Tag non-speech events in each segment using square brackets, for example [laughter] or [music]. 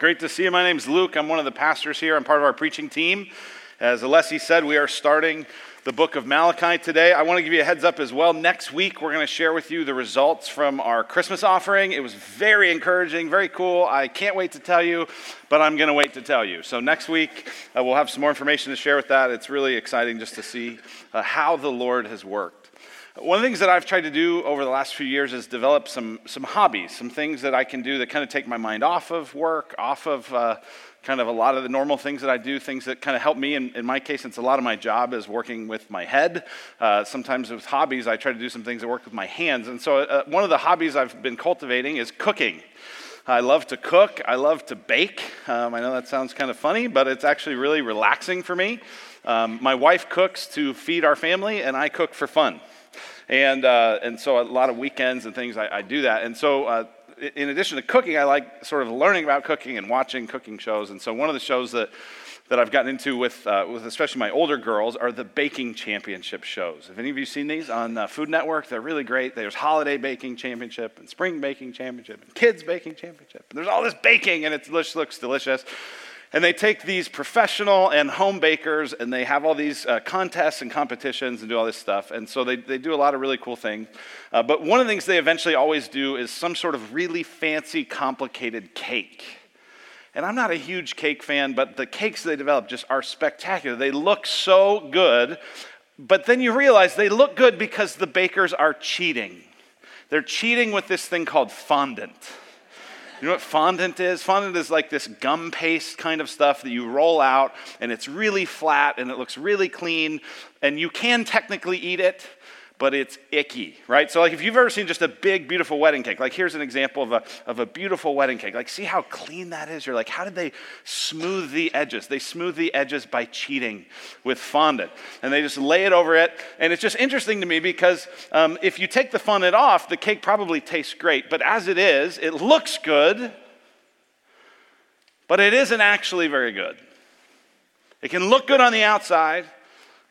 Great to see you. My name's Luke. I'm one of the pastors here. I'm part of our preaching team. As Alessi said, we are starting the book of Malachi today. I want to give you a heads up as well. Next week, we're going to share with you the results from our Christmas offering. It was very encouraging, very cool. I can't wait to tell you, but I'm going to wait to tell you. So, next week, uh, we'll have some more information to share with that. It's really exciting just to see uh, how the Lord has worked. One of the things that I've tried to do over the last few years is develop some, some hobbies, some things that I can do that kind of take my mind off of work, off of uh, kind of a lot of the normal things that I do, things that kind of help me. In, in my case, it's a lot of my job is working with my head. Uh, sometimes with hobbies, I try to do some things that work with my hands. And so uh, one of the hobbies I've been cultivating is cooking. I love to cook. I love to bake. Um, I know that sounds kind of funny, but it's actually really relaxing for me. Um, my wife cooks to feed our family, and I cook for fun. And, uh, and so a lot of weekends and things, I, I do that. And so uh, in addition to cooking, I like sort of learning about cooking and watching cooking shows. And so one of the shows that, that I've gotten into with, uh, with especially my older girls are the baking championship shows. Have any of you seen these on uh, Food Network? They're really great. There's holiday baking championship and spring baking championship and kids baking championship. And there's all this baking and it looks delicious. And they take these professional and home bakers and they have all these uh, contests and competitions and do all this stuff. And so they, they do a lot of really cool things. Uh, but one of the things they eventually always do is some sort of really fancy, complicated cake. And I'm not a huge cake fan, but the cakes they develop just are spectacular. They look so good, but then you realize they look good because the bakers are cheating. They're cheating with this thing called fondant. You know what fondant is? Fondant is like this gum paste kind of stuff that you roll out, and it's really flat and it looks really clean, and you can technically eat it, but it's icky, right? So, like, if you've ever seen just a big, beautiful wedding cake, like, here's an example of a, of a beautiful wedding cake. Like, see how clean that is? You're like, how did they smooth the edges? They smooth the edges by cheating with fondant. And they just lay it over it. And it's just interesting to me because um, if you take the fondant off, the cake probably tastes great. But as it is, it looks good, but it isn't actually very good. It can look good on the outside,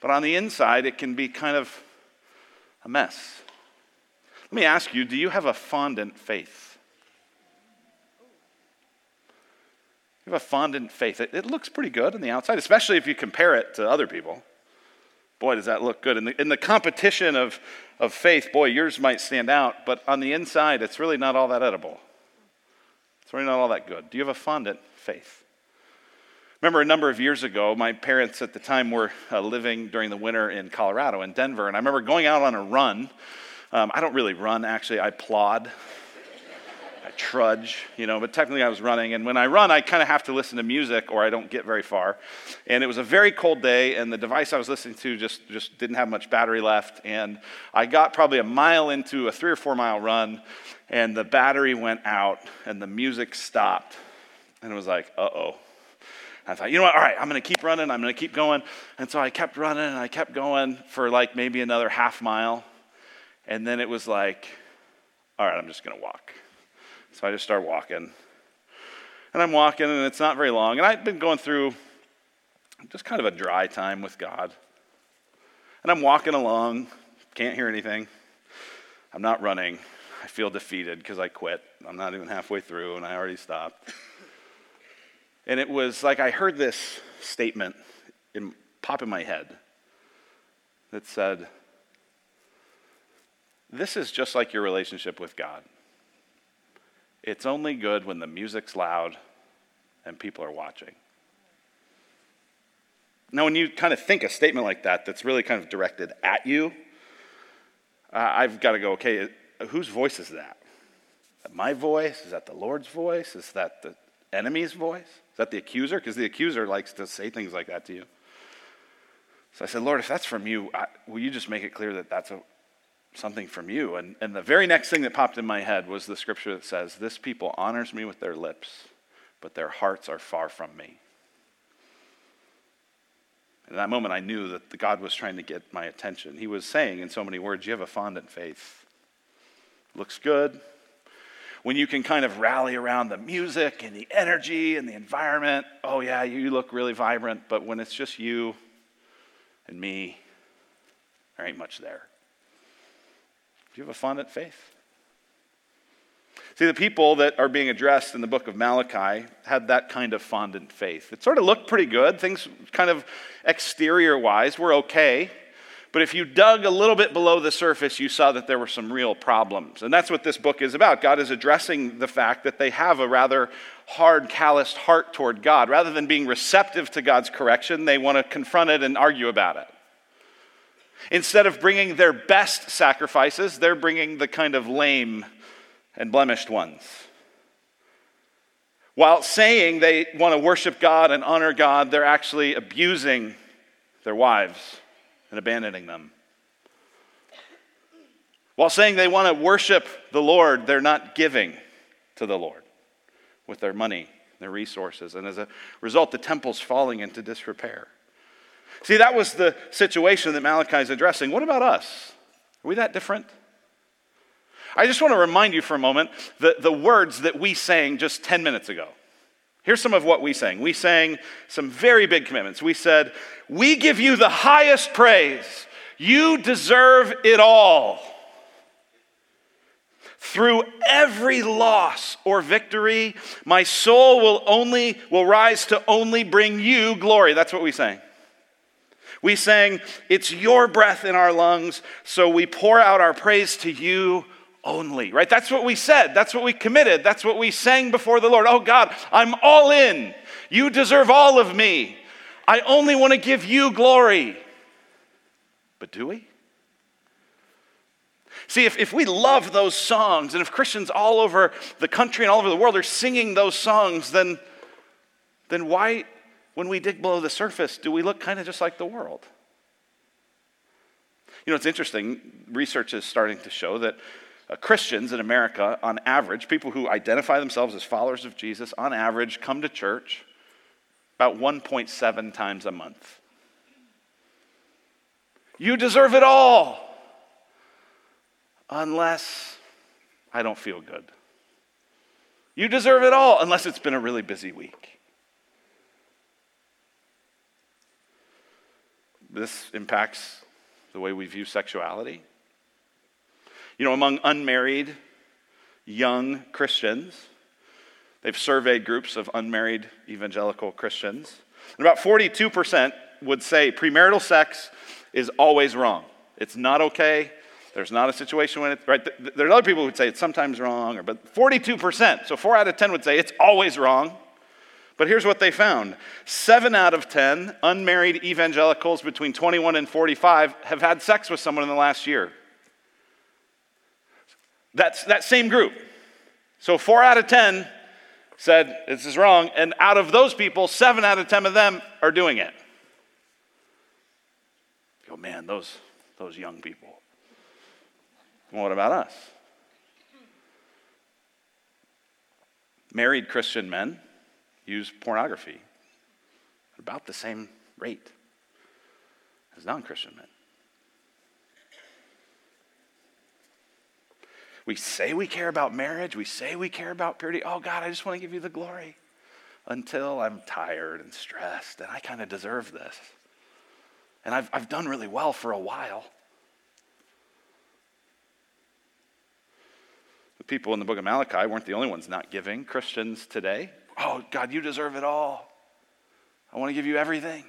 but on the inside, it can be kind of a mess. Let me ask you do you have a fondant faith? You have a fondant faith. It, it, looks pretty good on the outside, especially if you compare it to other people. Boy, does that look good. In the, in the competition of, of faith, boy, yours might stand out, but on the inside, it's really not all that edible. It's really not all that good. Do you have a fondant faith? Remember a number of years ago, my parents at the time were uh, living during the winter in Colorado, in Denver, and I remember going out on a run. Um, I don't really run, actually, I plod. I trudge, you know, but technically I was running. And when I run, I kind of have to listen to music or I don't get very far. And it was a very cold day, and the device I was listening to just, just didn't have much battery left. And I got probably a mile into a three or four mile run, and the battery went out, and the music stopped. And it was like, uh oh I thought, you know what? All right, I'm going to keep running. I'm going to keep going. And so I kept running and I kept going for like maybe another half mile. And then it was like, all right, I'm just going to walk. So I just start walking. And I'm walking, and it's not very long. And I've been going through just kind of a dry time with God. And I'm walking along, can't hear anything. I'm not running. I feel defeated because I quit. I'm not even halfway through, and I already stopped. And it was like I heard this statement in, pop in my head that said, This is just like your relationship with God. It's only good when the music's loud and people are watching. Now, when you kind of think a statement like that that's really kind of directed at you, uh, I've got to go, okay, whose voice is that? Is that my voice? Is that the Lord's voice? Is that the enemy's voice? Is that the accuser? Because the accuser likes to say things like that to you. So I said, Lord, if that's from you, I, will you just make it clear that that's a, something from you? And, and the very next thing that popped in my head was the scripture that says, This people honors me with their lips, but their hearts are far from me. In that moment, I knew that God was trying to get my attention. He was saying in so many words, You have a fondant faith. Looks good, when you can kind of rally around the music and the energy and the environment, oh, yeah, you look really vibrant. But when it's just you and me, there ain't much there. Do you have a fondant faith? See, the people that are being addressed in the book of Malachi had that kind of fondant faith. It sort of looked pretty good. Things, kind of exterior wise, were okay. But if you dug a little bit below the surface, you saw that there were some real problems. And that's what this book is about. God is addressing the fact that they have a rather hard, calloused heart toward God. Rather than being receptive to God's correction, they want to confront it and argue about it. Instead of bringing their best sacrifices, they're bringing the kind of lame and blemished ones. While saying they want to worship God and honor God, they're actually abusing their wives and abandoning them. While saying they want to worship the Lord, they're not giving to the Lord with their money, their resources. And as a result, the temple's falling into disrepair. See, that was the situation that Malachi is addressing. What about us? Are we that different? I just want to remind you for a moment the, the words that we sang just 10 minutes ago. Here's some of what we sang. We sang some very big commitments. We said, We give you the highest praise. You deserve it all. Through every loss or victory, my soul will only will rise to only bring you glory. That's what we sang. We sang, It's your breath in our lungs, so we pour out our praise to you only, right? That's what we said. That's what we committed. That's what we sang before the Lord. Oh God, I'm all in. You deserve all of me. I only want to give you glory. But do we? See, if, if we love those songs, and if Christians all over the country and all over the world are singing those songs, then, then why, when we dig below the surface, do we look kind of just like the world? You know, it's interesting. Research is starting to show that uh, Christians in America, on average, people who identify themselves as followers of Jesus, on average, come to church about 1.7 times a month. You deserve it all, unless I don't feel good. You deserve it all, unless it's been a really busy week. This impacts the way we view sexuality. You know, among unmarried young Christians, they've surveyed groups of unmarried evangelical Christians, and about 42% would say premarital sex is always wrong. It's not okay. There's not a situation when it's right. There's other people who would say it's sometimes wrong, or, but 42%, so four out of 10 would say it's always wrong. But here's what they found seven out of 10 unmarried evangelicals between 21 and 45 have had sex with someone in the last year. That's that same group. So four out of 10 said this is wrong, and out of those people, seven out of 10 of them are doing it. Oh man, those, those young people. Well, what about us? Married Christian men use pornography at about the same rate as non Christian men. We say we care about marriage. We say we care about purity. Oh, God, I just want to give you the glory until I'm tired and stressed, and I kind of deserve this. And I've, I've done really well for a while. The people in the book of Malachi weren't the only ones not giving. Christians today, oh, God, you deserve it all. I want to give you everything.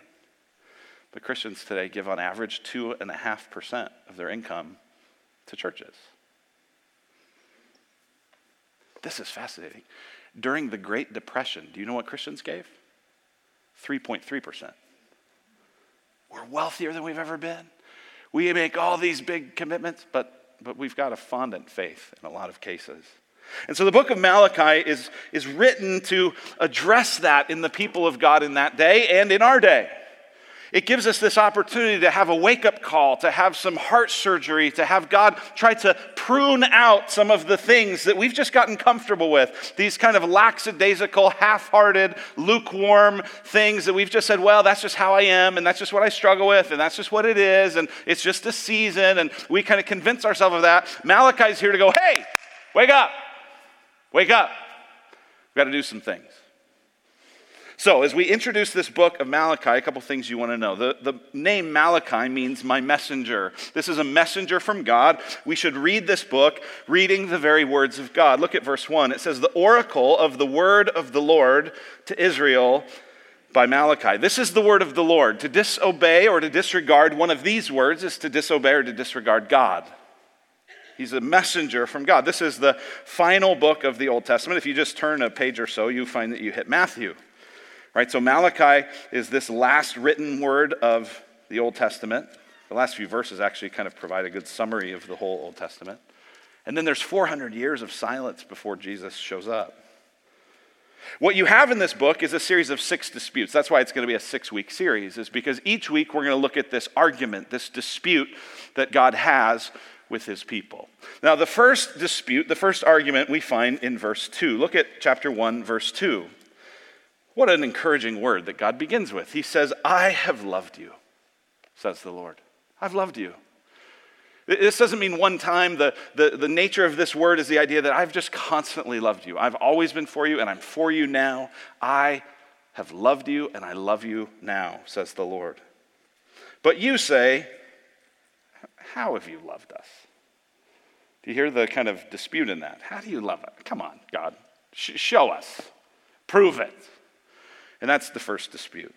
But Christians today give on average 2.5% of their income to churches. This is fascinating. During the Great Depression, do you know what Christians gave? 3.3%. We're wealthier than we've ever been. We make all these big commitments, but, but we've got a fondant faith in a lot of cases. And so the book of Malachi is, is written to address that in the people of God in that day and in our day. It gives us this opportunity to have a wake up call, to have some heart surgery, to have God try to prune out some of the things that we've just gotten comfortable with. These kind of lackadaisical, half hearted, lukewarm things that we've just said, well, that's just how I am, and that's just what I struggle with, and that's just what it is, and it's just a season, and we kind of convince ourselves of that. Malachi's here to go, hey, wake up, wake up. We've got to do some things. So, as we introduce this book of Malachi, a couple things you want to know. The, the name Malachi means my messenger. This is a messenger from God. We should read this book reading the very words of God. Look at verse 1. It says, The oracle of the word of the Lord to Israel by Malachi. This is the word of the Lord. To disobey or to disregard one of these words is to disobey or to disregard God. He's a messenger from God. This is the final book of the Old Testament. If you just turn a page or so, you find that you hit Matthew. Right? So Malachi is this last written word of the Old Testament. The last few verses actually kind of provide a good summary of the whole Old Testament. And then there's 400 years of silence before Jesus shows up. What you have in this book is a series of six disputes. That's why it's going to be a six week series, is because each week we're going to look at this argument, this dispute that God has with his people. Now, the first dispute, the first argument we find in verse 2. Look at chapter 1, verse 2. What an encouraging word that God begins with. He says, I have loved you, says the Lord. I've loved you. This doesn't mean one time. The, the, the nature of this word is the idea that I've just constantly loved you. I've always been for you, and I'm for you now. I have loved you, and I love you now, says the Lord. But you say, How have you loved us? Do you hear the kind of dispute in that? How do you love us? Come on, God. Sh- show us. Prove it. And that's the first dispute.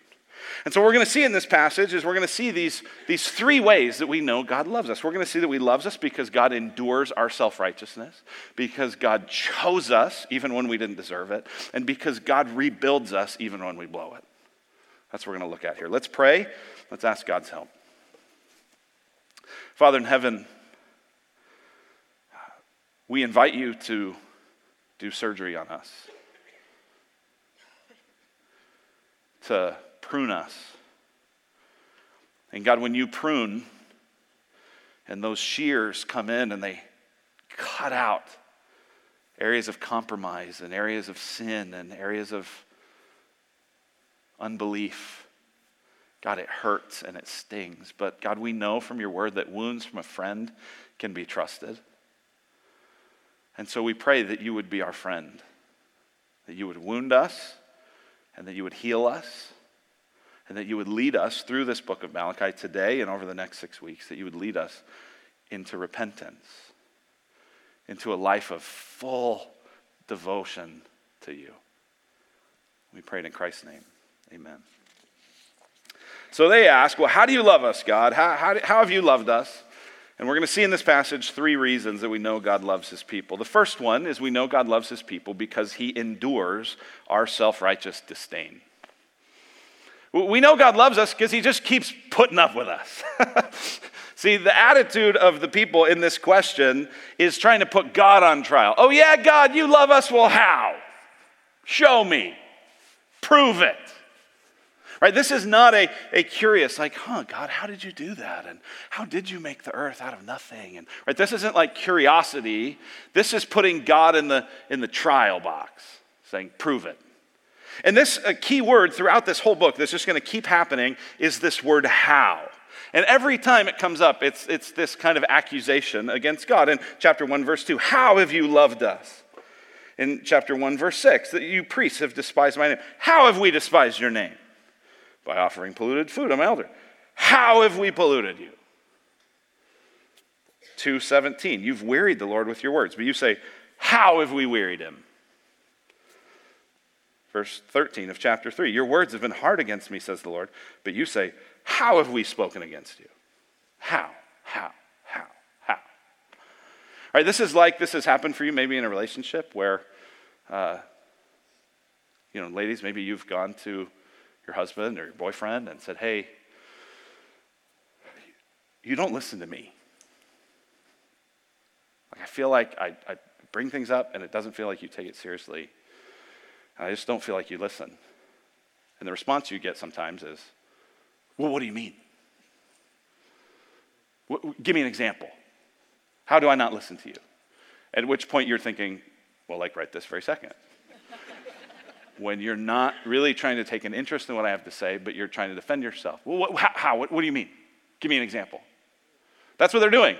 And so, we're going to see in this passage is we're going to see these, these three ways that we know God loves us. We're going to see that he loves us because God endures our self righteousness, because God chose us even when we didn't deserve it, and because God rebuilds us even when we blow it. That's what we're going to look at here. Let's pray. Let's ask God's help. Father in heaven, we invite you to do surgery on us. To prune us. And God, when you prune and those shears come in and they cut out areas of compromise and areas of sin and areas of unbelief, God, it hurts and it stings. But God, we know from your word that wounds from a friend can be trusted. And so we pray that you would be our friend, that you would wound us and that you would heal us and that you would lead us through this book of Malachi today and over the next six weeks, that you would lead us into repentance, into a life of full devotion to you. We pray it in Christ's name. Amen. So they ask, Well, how do you love us, God? How, how, how have you loved us? And we're going to see in this passage three reasons that we know God loves his people. The first one is we know God loves his people because he endures our self righteous disdain. We know God loves us because he just keeps putting up with us. [laughs] See, the attitude of the people in this question is trying to put God on trial. Oh, yeah, God, you love us. Well, how? Show me. Prove it. Right? This is not a, a curious, like, huh, God, how did you do that? And how did you make the earth out of nothing? And right, this isn't like curiosity. This is putting God in the in the trial box, saying, prove it. And this uh, key word throughout this whole book that's just going to keep happening is this word how. And every time it comes up, it's, it's this kind of accusation against God. In chapter 1, verse 2, how have you loved us? In chapter 1, verse 6, that you priests have despised my name. How have we despised your name? By offering polluted food my altar. How have we polluted you? 217, you've wearied the Lord with your words, but you say, How have we wearied him? Verse 13 of chapter 3, your words have been hard against me, says the Lord, but you say, How have we spoken against you? How? How? How? How? All right, this is like this has happened for you maybe in a relationship where, uh, you know, ladies, maybe you've gone to your husband or your boyfriend and said, hey, you don't listen to me. Like, I feel like I, I bring things up and it doesn't feel like you take it seriously. I just don't feel like you listen. And the response you get sometimes is, well, what do you mean? What, give me an example. How do I not listen to you? At which point you're thinking, well, like right this very second when you're not really trying to take an interest in what I have to say, but you're trying to defend yourself. Well, what, how? how what, what do you mean? Give me an example. That's what they're doing.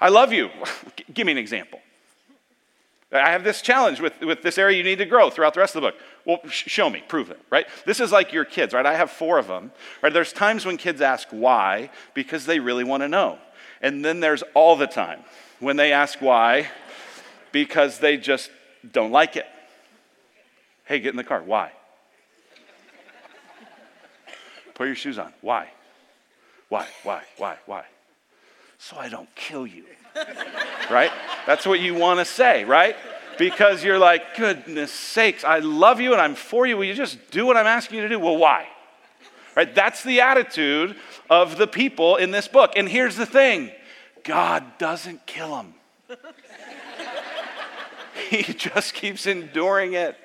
I love you. [laughs] Give me an example. I have this challenge with, with this area you need to grow throughout the rest of the book. Well, sh- show me, prove it, right? This is like your kids, right? I have four of them, right? There's times when kids ask why because they really want to know. And then there's all the time when they ask why because they just don't like it. Hey, get in the car. Why? Put your shoes on. Why? Why? Why? Why? Why? So I don't kill you. right? That's what you want to say, right? Because you're like, goodness sakes, I love you and I'm for you. Will you just do what I'm asking you to do? Well, why? Right? That's the attitude of the people in this book. And here's the thing God doesn't kill them, [laughs] He just keeps enduring it.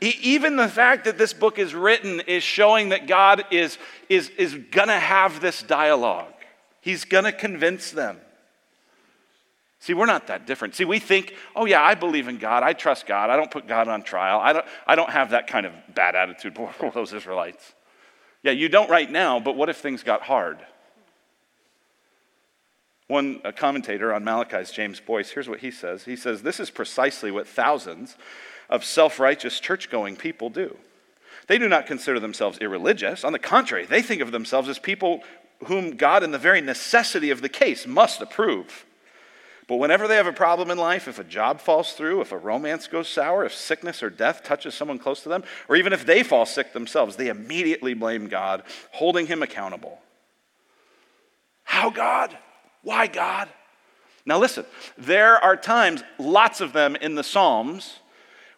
Even the fact that this book is written is showing that God is, is, is going to have this dialogue. He's going to convince them. See, we're not that different. See, we think, oh, yeah, I believe in God. I trust God. I don't put God on trial. I don't, I don't have that kind of bad attitude [laughs] toward those Israelites. Yeah, you don't right now, but what if things got hard? One commentator on Malachi's James Boice, here's what he says. He says, This is precisely what thousands of self righteous church going people do. They do not consider themselves irreligious. On the contrary, they think of themselves as people whom God, in the very necessity of the case, must approve. But whenever they have a problem in life, if a job falls through, if a romance goes sour, if sickness or death touches someone close to them, or even if they fall sick themselves, they immediately blame God, holding him accountable. How, God? Why, God? Now, listen, there are times, lots of them in the Psalms,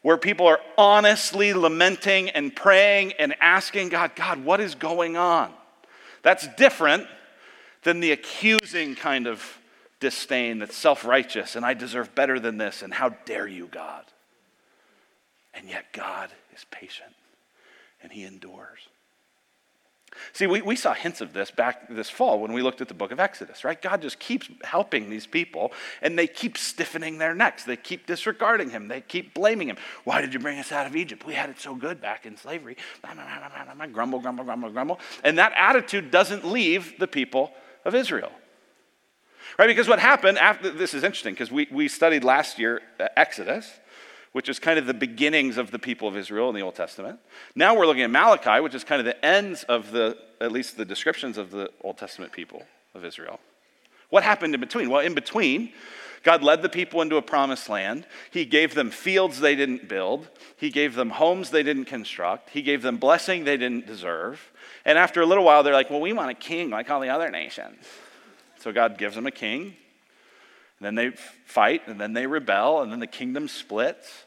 where people are honestly lamenting and praying and asking God, God, what is going on? That's different than the accusing kind of disdain that's self righteous and I deserve better than this and how dare you, God? And yet, God is patient and He endures. See, we, we saw hints of this back this fall when we looked at the book of Exodus, right? God just keeps helping these people, and they keep stiffening their necks. They keep disregarding him. They keep blaming him. Why did you bring us out of Egypt? We had it so good back in slavery. Grumble, grumble, grumble, grumble. And that attitude doesn't leave the people of Israel. Right? Because what happened after this is interesting because we, we studied last year uh, Exodus which is kind of the beginnings of the people of Israel in the Old Testament. Now we're looking at Malachi, which is kind of the ends of the, at least the descriptions of the Old Testament people of Israel. What happened in between? Well, in between, God led the people into a promised land. He gave them fields they didn't build. He gave them homes they didn't construct. He gave them blessing they didn't deserve. And after a little while, they're like, well, we want a king like all the other nations. So God gives them a king. And then they fight, and then they rebel, and then the kingdom splits.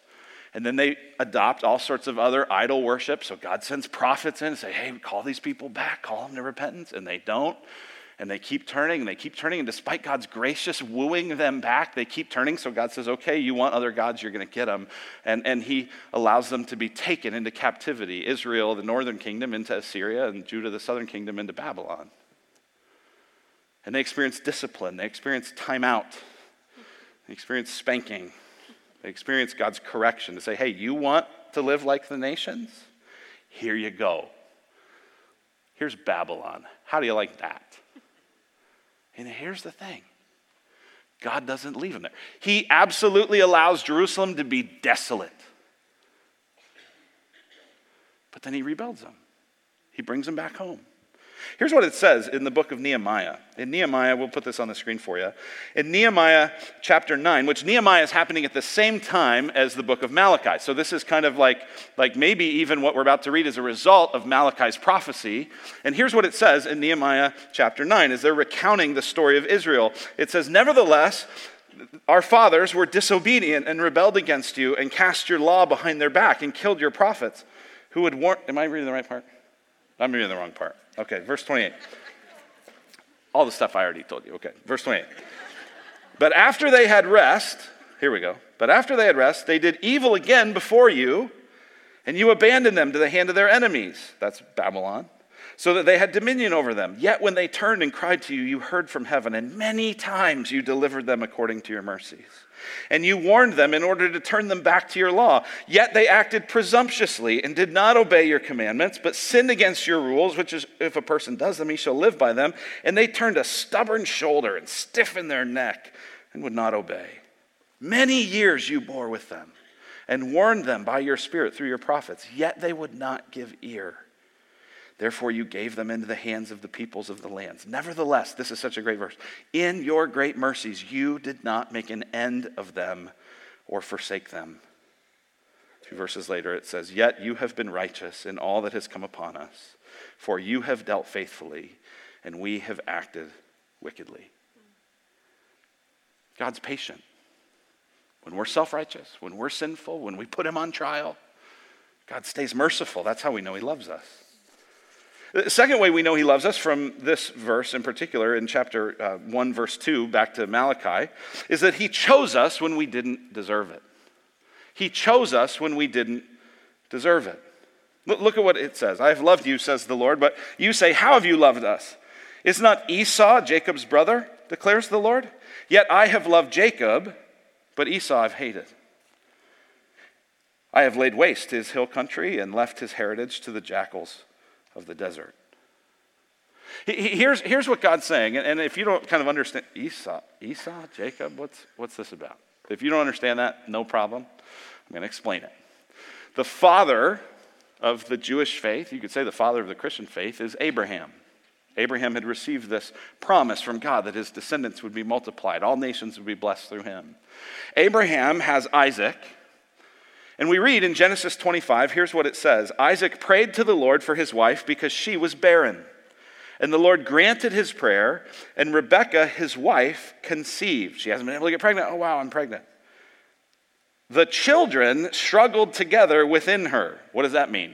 And then they adopt all sorts of other idol worship. So God sends prophets in and say, hey, call these people back, call them to repentance. And they don't. And they keep turning and they keep turning. And despite God's gracious wooing them back, they keep turning. So God says, okay, you want other gods, you're going to get them. And, and He allows them to be taken into captivity Israel, the northern kingdom, into Assyria, and Judah, the southern kingdom, into Babylon. And they experience discipline, they experience time out, they experience spanking, they experience God's correction to say, hey, you want to live like the nations? Here you go. Here's Babylon. How do you like that? And here's the thing God doesn't leave them there. He absolutely allows Jerusalem to be desolate. But then he rebuilds them, he brings them back home. Here's what it says in the book of Nehemiah. In Nehemiah, we'll put this on the screen for you. In Nehemiah chapter 9, which Nehemiah is happening at the same time as the book of Malachi. So this is kind of like, like maybe even what we're about to read is a result of Malachi's prophecy. And here's what it says in Nehemiah chapter 9 as they're recounting the story of Israel. It says, Nevertheless, our fathers were disobedient and rebelled against you and cast your law behind their back and killed your prophets who had warned. Am I reading the right part? I'm reading the wrong part. Okay, verse 28. All the stuff I already told you. Okay, verse 28. But after they had rest, here we go. But after they had rest, they did evil again before you, and you abandoned them to the hand of their enemies. That's Babylon. So that they had dominion over them. Yet when they turned and cried to you, you heard from heaven, and many times you delivered them according to your mercies. And you warned them in order to turn them back to your law. Yet they acted presumptuously and did not obey your commandments, but sinned against your rules, which is, if a person does them, he shall live by them. And they turned a stubborn shoulder and stiffened their neck and would not obey. Many years you bore with them and warned them by your Spirit through your prophets, yet they would not give ear. Therefore, you gave them into the hands of the peoples of the lands. Nevertheless, this is such a great verse. In your great mercies, you did not make an end of them or forsake them. Two verses later, it says, Yet you have been righteous in all that has come upon us, for you have dealt faithfully, and we have acted wickedly. God's patient. When we're self righteous, when we're sinful, when we put him on trial, God stays merciful. That's how we know he loves us. The second way we know he loves us from this verse in particular, in chapter uh, 1, verse 2, back to Malachi, is that he chose us when we didn't deserve it. He chose us when we didn't deserve it. Look at what it says. I have loved you, says the Lord, but you say, How have you loved us? Is not Esau Jacob's brother, declares the Lord? Yet I have loved Jacob, but Esau I've hated. I have laid waste his hill country and left his heritage to the jackals of the desert. Here's, here's what God's saying, and if you don't kind of understand Esau, Esau, Jacob, what's, what's this about? If you don't understand that, no problem. I'm going to explain it. The father of the Jewish faith, you could say the father of the Christian faith, is Abraham. Abraham had received this promise from God that his descendants would be multiplied, all nations would be blessed through him. Abraham has Isaac, and we read in Genesis 25, here's what it says Isaac prayed to the Lord for his wife because she was barren. And the Lord granted his prayer, and Rebekah, his wife, conceived. She hasn't been able to get pregnant. Oh, wow, I'm pregnant. The children struggled together within her. What does that mean?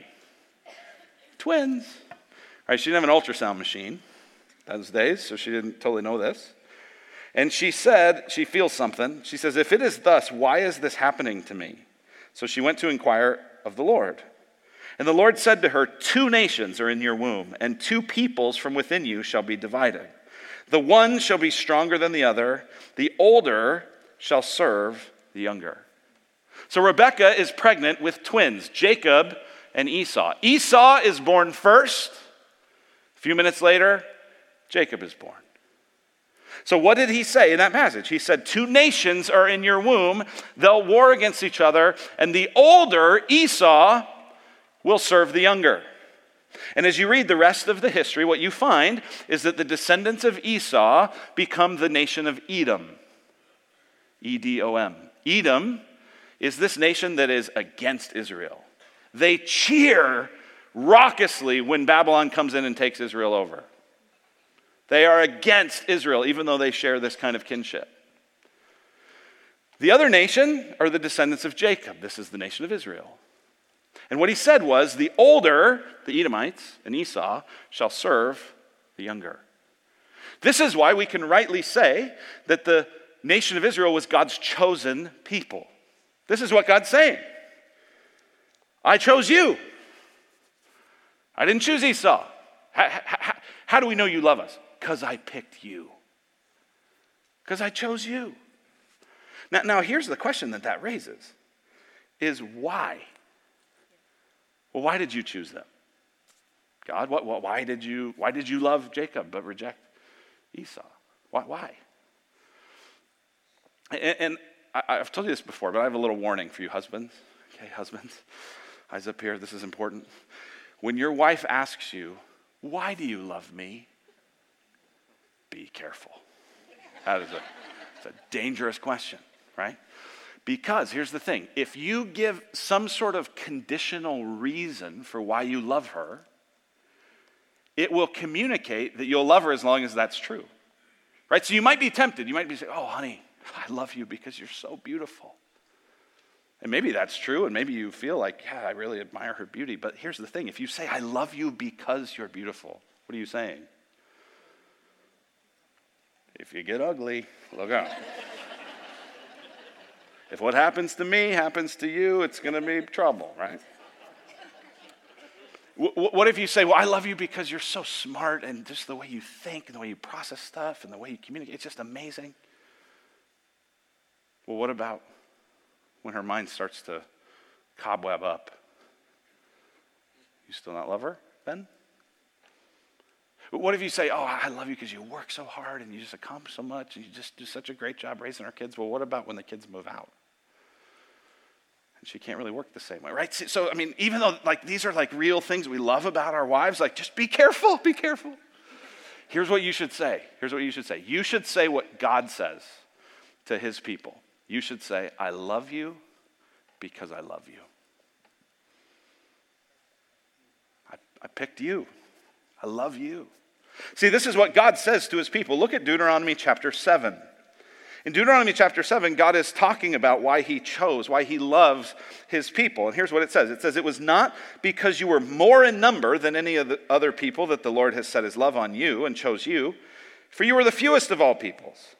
Twins. Right? She didn't have an ultrasound machine those days, so she didn't totally know this. And she said, she feels something. She says, If it is thus, why is this happening to me? So she went to inquire of the Lord. And the Lord said to her, Two nations are in your womb, and two peoples from within you shall be divided. The one shall be stronger than the other, the older shall serve the younger. So Rebekah is pregnant with twins, Jacob and Esau. Esau is born first. A few minutes later, Jacob is born. So, what did he say in that passage? He said, Two nations are in your womb, they'll war against each other, and the older, Esau, will serve the younger. And as you read the rest of the history, what you find is that the descendants of Esau become the nation of Edom. E D O M. Edom is this nation that is against Israel. They cheer raucously when Babylon comes in and takes Israel over. They are against Israel, even though they share this kind of kinship. The other nation are the descendants of Jacob. This is the nation of Israel. And what he said was the older, the Edomites and Esau, shall serve the younger. This is why we can rightly say that the nation of Israel was God's chosen people. This is what God's saying I chose you. I didn't choose Esau. How, how, how do we know you love us? Because I picked you. Because I chose you. Now, now, here's the question that that raises is why? Well, why did you choose them? God, what, what, why, did you, why did you love Jacob but reject Esau? Why? why? And, and I, have told you this before, but I have a little warning for you husbands. Okay, husbands, eyes up here, this is important. When your wife asks you, Why do you love me? Be careful. That is a, a dangerous question, right? Because here's the thing if you give some sort of conditional reason for why you love her, it will communicate that you'll love her as long as that's true. Right? So you might be tempted. You might be saying, Oh, honey, I love you because you're so beautiful. And maybe that's true, and maybe you feel like, yeah, I really admire her beauty. But here's the thing if you say, I love you because you're beautiful, what are you saying? If you get ugly, look out. if what happens to me happens to you, it's going to be trouble, right? What if you say, Well, I love you because you're so smart and just the way you think and the way you process stuff and the way you communicate, it's just amazing? Well, what about when her mind starts to cobweb up? You still not love her then? What if you say, Oh, I love you because you work so hard and you just accomplish so much and you just do such a great job raising our kids? Well, what about when the kids move out? And she can't really work the same way, right? So, I mean, even though like these are like real things we love about our wives, like just be careful, be careful. Here's what you should say. Here's what you should say. You should say what God says to his people. You should say, I love you because I love you. I, I picked you. I love you. See, this is what God says to his people. Look at Deuteronomy chapter 7. In Deuteronomy chapter 7, God is talking about why he chose, why he loves his people. And here's what it says it says, It was not because you were more in number than any of the other people that the Lord has set his love on you and chose you, for you were the fewest of all peoples.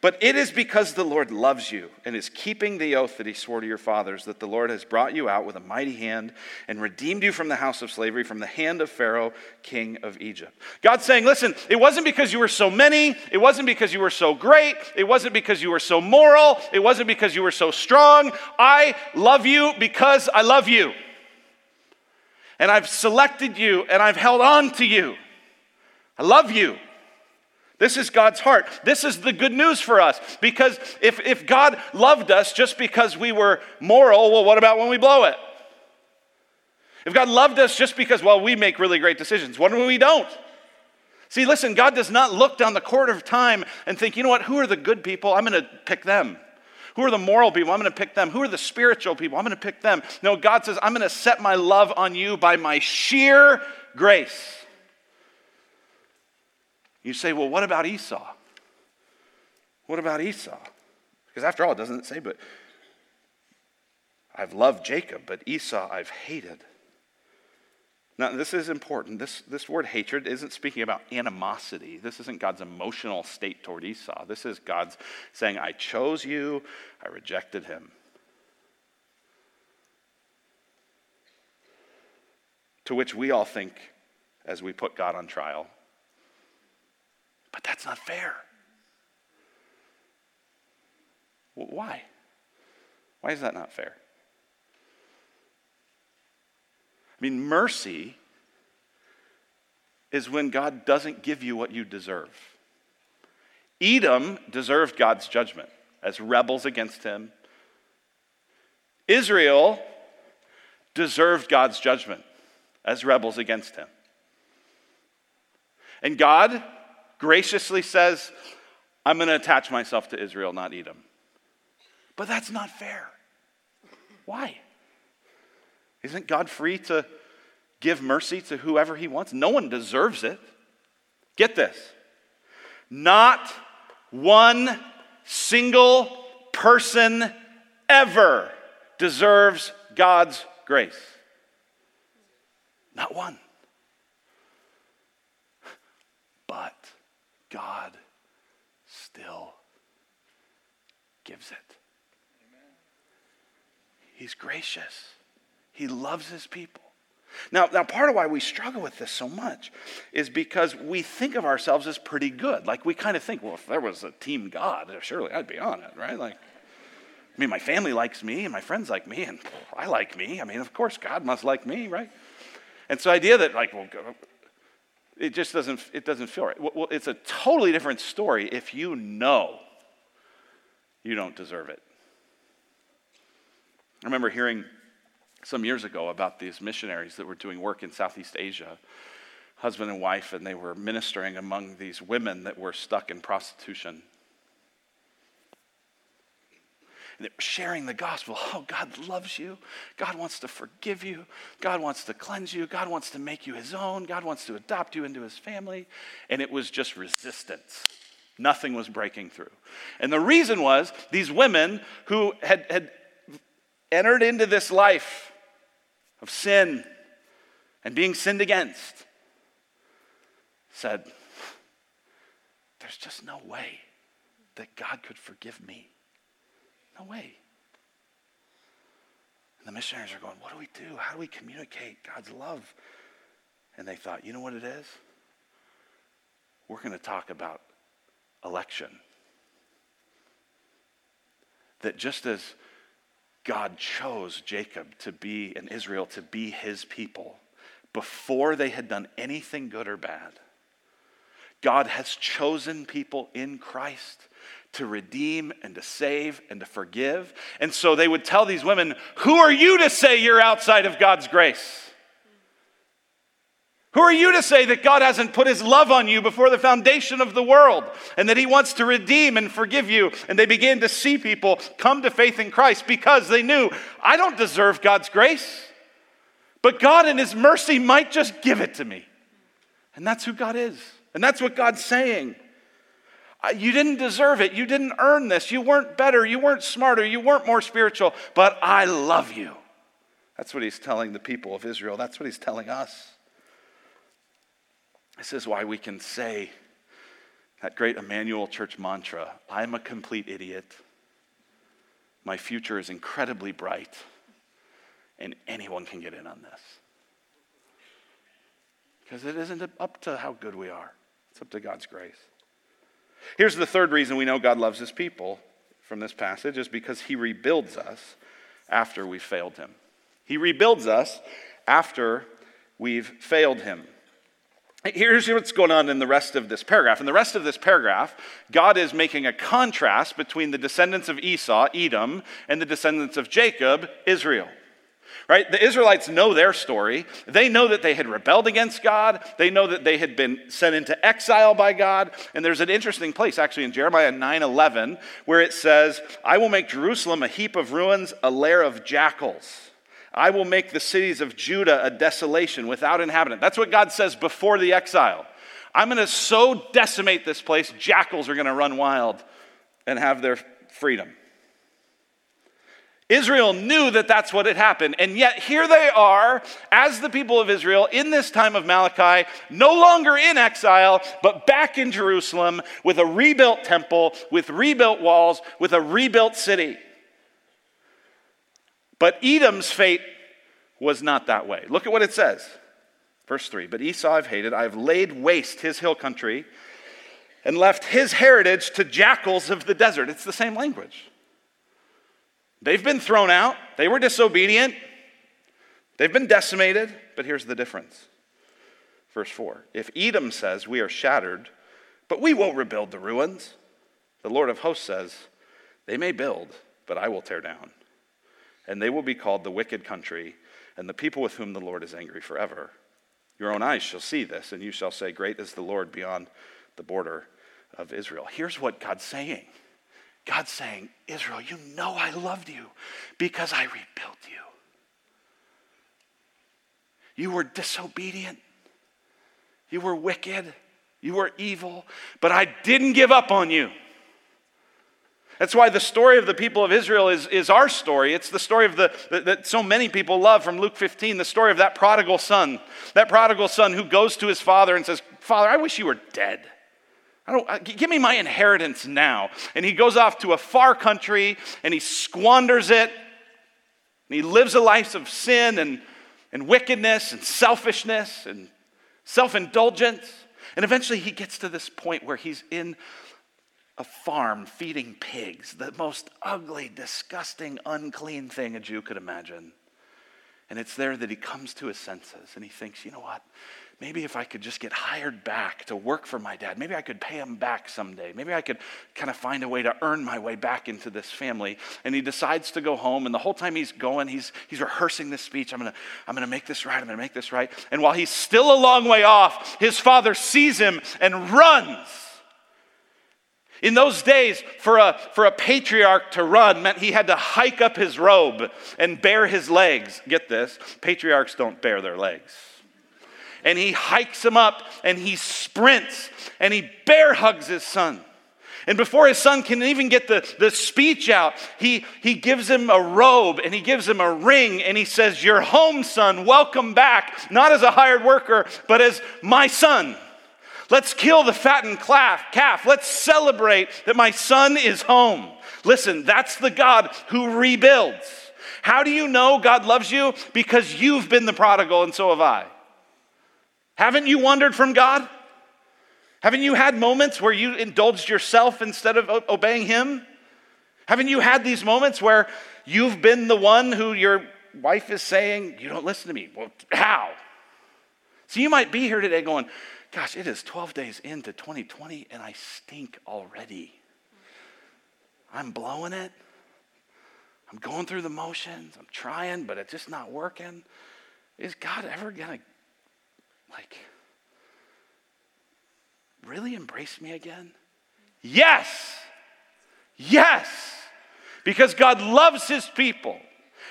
But it is because the Lord loves you and is keeping the oath that he swore to your fathers that the Lord has brought you out with a mighty hand and redeemed you from the house of slavery, from the hand of Pharaoh, king of Egypt. God's saying, listen, it wasn't because you were so many, it wasn't because you were so great, it wasn't because you were so moral, it wasn't because you were so strong. I love you because I love you. And I've selected you and I've held on to you. I love you. This is God's heart. This is the good news for us. Because if, if God loved us just because we were moral, well, what about when we blow it? If God loved us just because, well, we make really great decisions, what when we don't? See, listen, God does not look down the court of time and think, you know what, who are the good people? I'm going to pick them. Who are the moral people? I'm going to pick them. Who are the spiritual people? I'm going to pick them. No, God says, I'm going to set my love on you by my sheer grace. You say, well, what about Esau? What about Esau? Because after all, it doesn't say, but I've loved Jacob, but Esau I've hated. Now, this is important. This, this word hatred isn't speaking about animosity. This isn't God's emotional state toward Esau. This is God's saying, I chose you, I rejected him. To which we all think, as we put God on trial, but that's not fair. Why? Why is that not fair? I mean, mercy is when God doesn't give you what you deserve. Edom deserved God's judgment as rebels against him. Israel deserved God's judgment as rebels against him. And God graciously says, I'm going to attach myself to Israel, not Edom. But that's not fair. Why? Isn't God free to give mercy to whoever he wants? No one deserves it. Get this. Not one single person ever deserves God's grace. Not one. But God still gives it. He's gracious. He loves his people. Now, now, part of why we struggle with this so much is because we think of ourselves as pretty good. Like, we kind of think, well, if there was a team God, surely I'd be on it, right? Like, I mean, my family likes me and my friends like me, and I like me. I mean, of course, God must like me, right? And so, the idea that, like, well, it just doesn't, it doesn't feel right. Well, it's a totally different story if you know you don't deserve it. I remember hearing some years ago about these missionaries that were doing work in Southeast Asia, husband and wife, and they were ministering among these women that were stuck in prostitution. and they're sharing the gospel. Oh, God loves you. God wants to forgive you. God wants to cleanse you. God wants to make you his own. God wants to adopt you into his family. And it was just resistance. Nothing was breaking through. And the reason was these women who had, had entered into this life of sin and being sinned against said, There's just no way that God could forgive me. No way. And the missionaries are going, What do we do? How do we communicate God's love? And they thought, You know what it is? We're going to talk about election. That just as God chose Jacob to be and Israel to be his people before they had done anything good or bad, God has chosen people in Christ to redeem and to save and to forgive. And so they would tell these women, Who are you to say you're outside of God's grace? Who are you to say that God hasn't put his love on you before the foundation of the world and that he wants to redeem and forgive you? And they began to see people come to faith in Christ because they knew, I don't deserve God's grace, but God in his mercy might just give it to me. And that's who God is. And that's what God's saying. You didn't deserve it. You didn't earn this. You weren't better. You weren't smarter. You weren't more spiritual, but I love you. That's what he's telling the people of Israel. That's what he's telling us. This is why we can say that great Emmanuel Church mantra I'm a complete idiot. My future is incredibly bright, and anyone can get in on this. Because it isn't up to how good we are, it's up to God's grace. Here's the third reason we know God loves his people from this passage is because he rebuilds us after we've failed him. He rebuilds us after we've failed him. Here's what's going on in the rest of this paragraph. In the rest of this paragraph, God is making a contrast between the descendants of Esau, Edom, and the descendants of Jacob, Israel. Right? The Israelites know their story. They know that they had rebelled against God. They know that they had been sent into exile by God. And there's an interesting place actually in Jeremiah 9:11 where it says, "I will make Jerusalem a heap of ruins, a lair of jackals." I will make the cities of Judah a desolation without inhabitant. That's what God says before the exile. I'm going to so decimate this place, jackals are going to run wild and have their freedom. Israel knew that that's what had happened. And yet, here they are, as the people of Israel, in this time of Malachi, no longer in exile, but back in Jerusalem with a rebuilt temple, with rebuilt walls, with a rebuilt city. But Edom's fate was not that way. Look at what it says. Verse 3 But Esau I've hated, I've laid waste his hill country and left his heritage to jackals of the desert. It's the same language. They've been thrown out, they were disobedient, they've been decimated, but here's the difference. Verse 4 If Edom says, We are shattered, but we won't rebuild the ruins, the Lord of hosts says, They may build, but I will tear down and they will be called the wicked country, and the people with whom the Lord is angry forever. Your own eyes shall see this, and you shall say, Great is the Lord beyond the border of Israel. Here's what God's saying God's saying, Israel, you know I loved you because I rebuilt you. You were disobedient, you were wicked, you were evil, but I didn't give up on you. That's why the story of the people of Israel is, is our story. It's the story of the that so many people love from Luke 15, the story of that prodigal son. That prodigal son who goes to his father and says, Father, I wish you were dead. I don't, give me my inheritance now. And he goes off to a far country and he squanders it. And he lives a life of sin and, and wickedness and selfishness and self indulgence. And eventually he gets to this point where he's in a farm feeding pigs, the most ugly, disgusting, unclean thing a Jew could imagine. And it's there that he comes to his senses and he thinks, you know what? Maybe if I could just get hired back to work for my dad, maybe I could pay him back someday. Maybe I could kind of find a way to earn my way back into this family. And he decides to go home. And the whole time he's going, he's, he's rehearsing this speech. I'm going to I'm going to make this right. I'm going to make this right. And while he's still a long way off, his father sees him and runs in those days, for a, for a patriarch to run meant he had to hike up his robe and bare his legs. Get this patriarchs don't bare their legs. And he hikes him up and he sprints and he bear hugs his son. And before his son can even get the, the speech out, he, he gives him a robe and he gives him a ring and he says, You're home, son. Welcome back. Not as a hired worker, but as my son. Let's kill the fattened calf. Let's celebrate that my son is home. Listen, that's the God who rebuilds. How do you know God loves you? Because you've been the prodigal and so have I. Haven't you wandered from God? Haven't you had moments where you indulged yourself instead of obeying Him? Haven't you had these moments where you've been the one who your wife is saying, You don't listen to me? Well, how? So you might be here today going, Gosh, it is 12 days into 2020 and I stink already. I'm blowing it. I'm going through the motions. I'm trying, but it's just not working. Is God ever going to, like, really embrace me again? Yes. Yes. Because God loves his people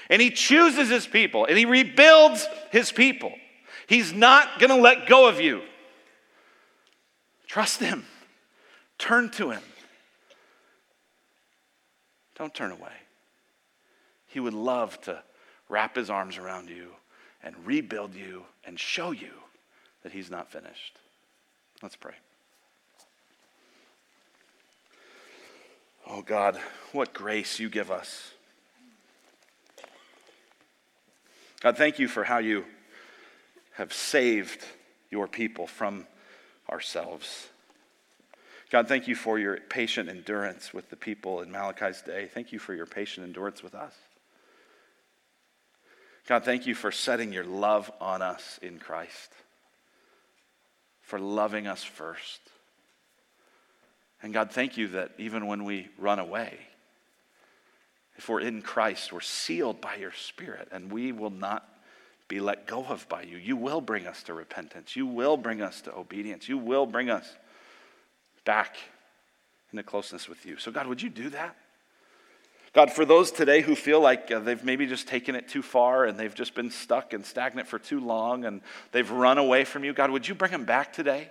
and he chooses his people and he rebuilds his people. He's not going to let go of you. Trust him, turn to him. Don't turn away. He would love to wrap his arms around you and rebuild you and show you that he's not finished. Let's pray. Oh God, what grace you give us. God, thank you for how you have saved your people from ourselves. God, thank you for your patient endurance with the people in Malachi's day. Thank you for your patient endurance with us. God, thank you for setting your love on us in Christ, for loving us first. And God, thank you that even when we run away, if we're in Christ, we're sealed by your Spirit, and we will not be let go of by you. You will bring us to repentance. You will bring us to obedience. You will bring us back into closeness with you. So, God, would you do that? God, for those today who feel like uh, they've maybe just taken it too far and they've just been stuck and stagnant for too long and they've run away from you, God, would you bring them back today?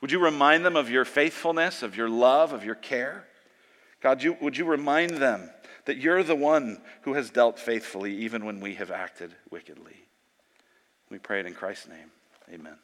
Would you remind them of your faithfulness, of your love, of your care? God, you, would you remind them that you're the one who has dealt faithfully even when we have acted wickedly? We pray it in Christ's name. Amen.